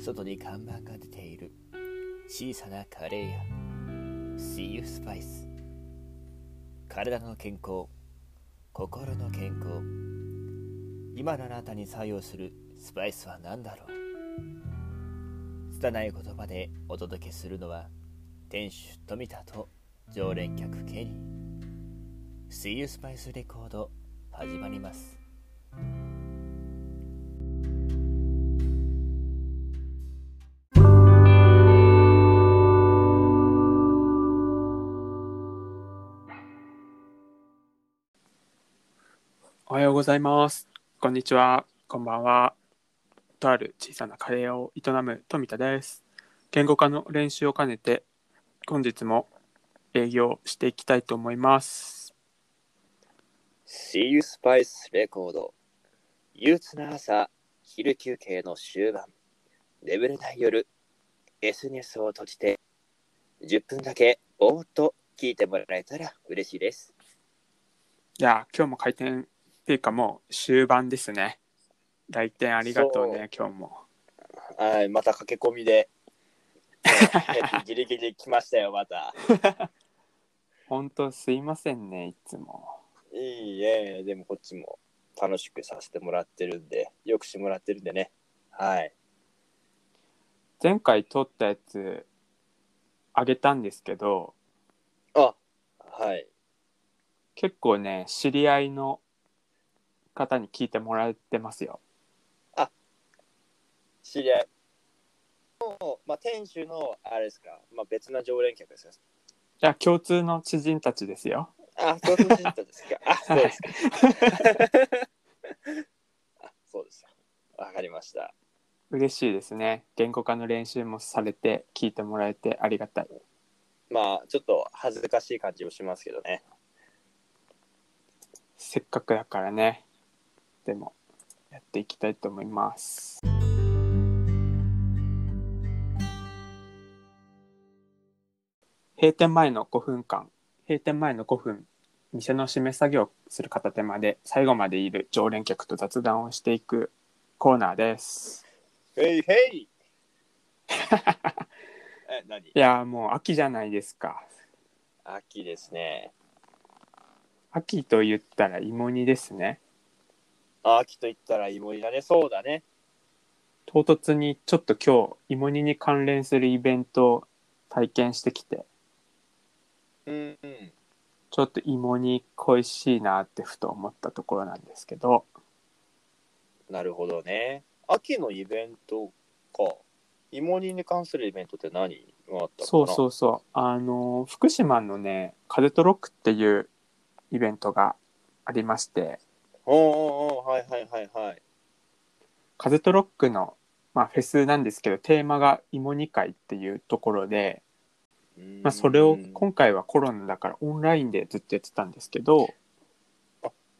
外に看板が出ている。小さなカレー屋。See You Spice 体の健康。心の健康。今のあなたに作用するスパイスは何だろう。拙い言葉でお届けするのは店主富田と常連客ケニー。See You Spice レコード始まります。おはようございます。こんにちは。こんばんは。とある小さなカレー屋を営む富田です。言語化の練習を兼ねて、本日も営業していきたいと思います。See You Spice レコード憂鬱な朝昼休憩の終盤眠れない夜 SNS を閉じて10分だけぼーっと聞いてもらえたら嬉しいですいや、今日も開店っていうかもう終盤ですね。来店ありがとうね、今日も。はいまた駆け込みで ギリギリ来ましたよまたほんとすいませんね、いつも。いいえでもこっちも楽しくさせてもらってるんでよくしてもらってるんでねはい前回撮ったやつ、あげたんですけど、あはい結構ね、知り合いの方に聞いてもらってますよ。知り合いの、まあ、店主のあれですか、まあ、別な常連客ですかいや、共通の知人たちですよ。あ、共通人とですか。あ、そうですか。あ、そうですか。わかりました。嬉しいですね。言語化の練習もされて聞いてもらえてありがたい。まあ、ちょっと恥ずかしい感じもしますけどね。せっかくだからね。でも、やっていきたいと思います。閉店前の5分間、閉店前の5分、店の閉め作業をする片手まで最後までいる常連客と雑談をしていくコーナーです。へいへいえ、何？いやーもう秋じゃないですか。秋ですね。秋と言ったら芋煮ですね。あ秋と言ったら芋煮だね。そうだね。唐突にちょっと今日芋煮に関連するイベントを体験してきてうんうん。ちょっと芋煮恋しいなってふと思ったところなんですけどなるほどね。秋のイベントか。芋煮に関するイベントって何があったのかな？そうそうそうあの福島のね風とロックっていうイベントがありましておうおはいはいはいはい。風とロックの、まあ、フェスなんですけどテーマが芋煮会っていうところで、まあ、それを今回はコロナだからオンラインでずっとやってたんですけど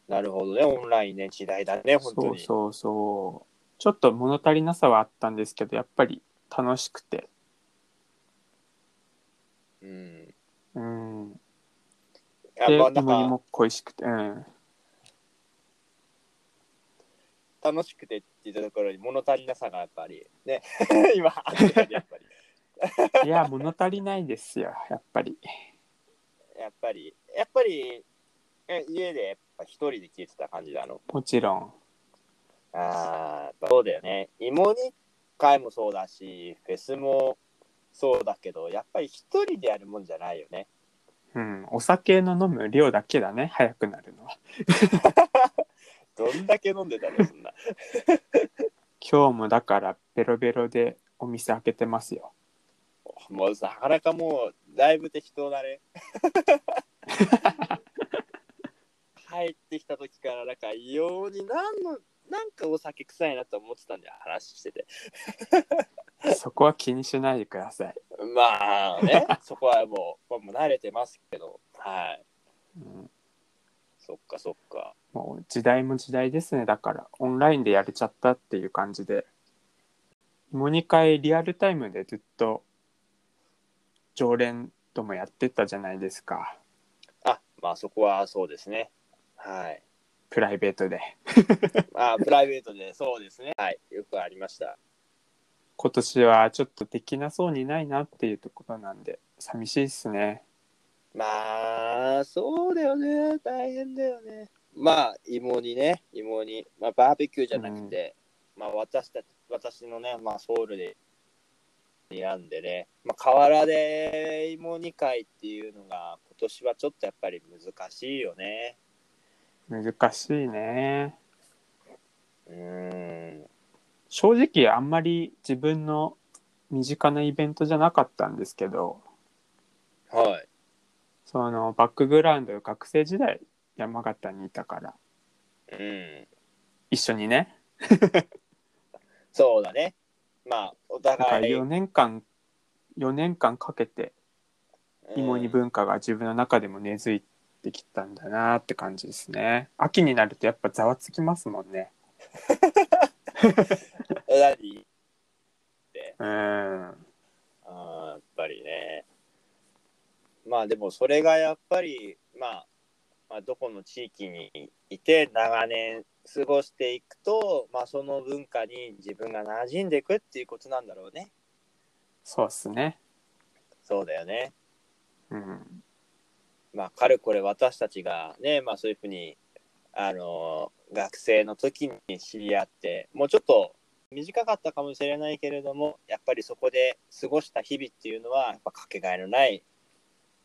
なるほどね、オンラインね、時代だね、本当に。そうそうそうちょっと物足りなさはあったんですけどやっぱり楽しくてうん。うんあでまあなんか芋煮も恋しくてうん楽しくてって言ったところに物足りなさがやっぱりね、今、やっぱり。いや物足りないですよやっぱりやっぱり、やっぱり、え家でやっぱ一人で聞いてた感じなの？もちろんああ、そうだよね。芋煮会もそうだし、フェスもそうだけど、やっぱり一人でやるもんじゃないよね。うんお酒の飲む量だけだね早くなるのは どんだけ飲んでたの、そんな。今日もだからベロベロでお店開けてますよもうなかなかもう、だいぶ適当だね。入ってきた時から、なんか異様に何の、なんかお酒臭いなと思ってたんだよ、話してて。そこは気にしないでください、まあね、そこはもう、もう慣れてますけど、はい。うん、そっかそっか。もう時代も時代ですねだからオンラインでやれちゃったっていう感じで芋煮会リアルタイムでずっと常連ともやってたじゃないですかあ、まあそこはそうですね。はい。プライベートでまあ、プライベートでそうですね。はい。よくありました。今年はちょっとできなそうにないなっていうところなんで寂しいっすねまあ、そうだよね。大変だよね。まあ、芋煮ね。芋煮。まあ、バーベキューじゃなくて、まあ、私たち、私のね、まあ、ソウルで選んでね、まあ、河原で芋煮会っていうのが、今年はちょっとやっぱり難しいよね。難しいねうーん。正直あんまり自分の身近なイベントじゃなかったんですけどはい。そのバックグラウンド学生時代山形にいたからうん。一緒にねそうだね。まあ、お互い。4年間4年間かけて芋煮うん文化が自分の中でも根付いてきたんだなって感じですね秋になるとやっぱざわつきますもんね 何うんあーやっぱりね。まあでもそれがやっぱり、まあ、まあどこの地域にいて長年過ごしていくと、まあその文化に自分が馴染んでいくっていうことなんだろうね。そうっすねそうだよね。うんまあかれこれ私たちがね、まあそういうふうに、あの学生の時に知り合って、もうちょっと短かったかもしれないけれども、やっぱりそこで過ごした日々っていうのは、やっぱかけがえのない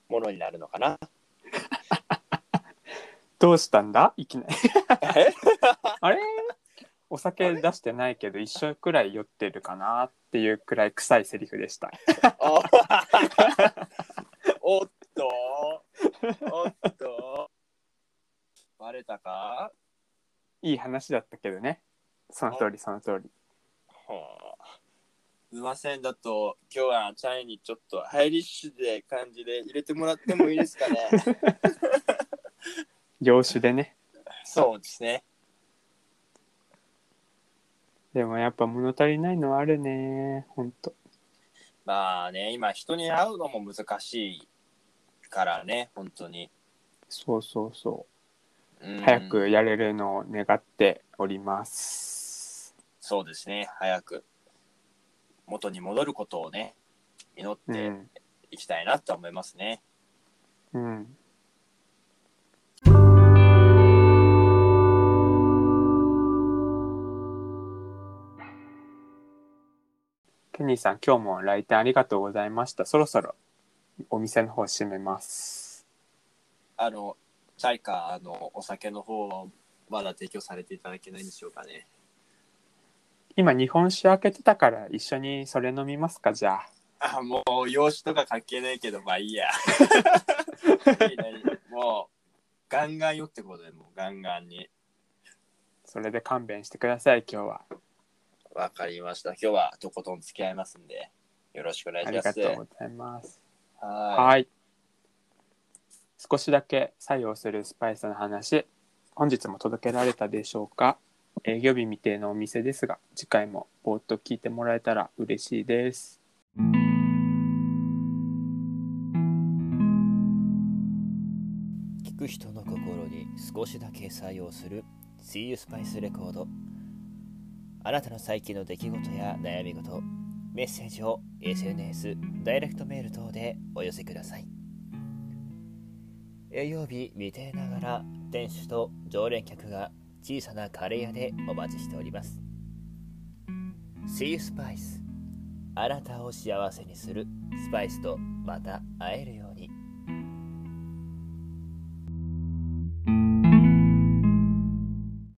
ものになるのかな？どうしたんだ？いきなり。え？あれ？お酒出してないけど一緒くらい酔ってるかなっていうくらい臭いセリフでした。お おっと。おっと。バレたか？いい話だったけどね。その通りその通り。はあすいません。だと今日はチャイにちょっとハイリッシュで感じで入れてもらってもいいですかね？業種でね。そうですね。でもやっぱ物足りないのはあるねほんと。まあね今人に会うのも難しいからね本当に、そうそうそう。うん。早くやれるのを願っております。そうですね早く元に戻ることをね祈っうてん。いきたいなと思いますね、うん。ケニーさん今日も来店ありがとうございました。そろそろお店の方閉めます。あのチャイかあのお酒の方はまだ提供されていただけないんでしょうかね今日本酒開けてたから一緒にそれ飲みますかじゃあ。あもう容姿とか関係ないけどまあいいや。いいねもうガンガンよってことでもうガンガンに。それで勘弁してください今日は。わかりました。今日はとことん付き合いますんでよろしくお願いありします。がとうございます。ははい。少しだけ作用するスパイスの話本日も届けられたでしょうか？営業日未定のお店ですが次回もぼーっと聞いてもらえたら嬉しいです。聞く人の心に少しだけ作用する See You Spice レコードあなたの最近の出来事や悩み事メッセージを SNS ダイレクトメール等でお寄せください。営業日未定ながら店主と常連客が小さなカレー屋でお待ちしております。See You Spice あなたを幸せにするスパイスとまた会えるように。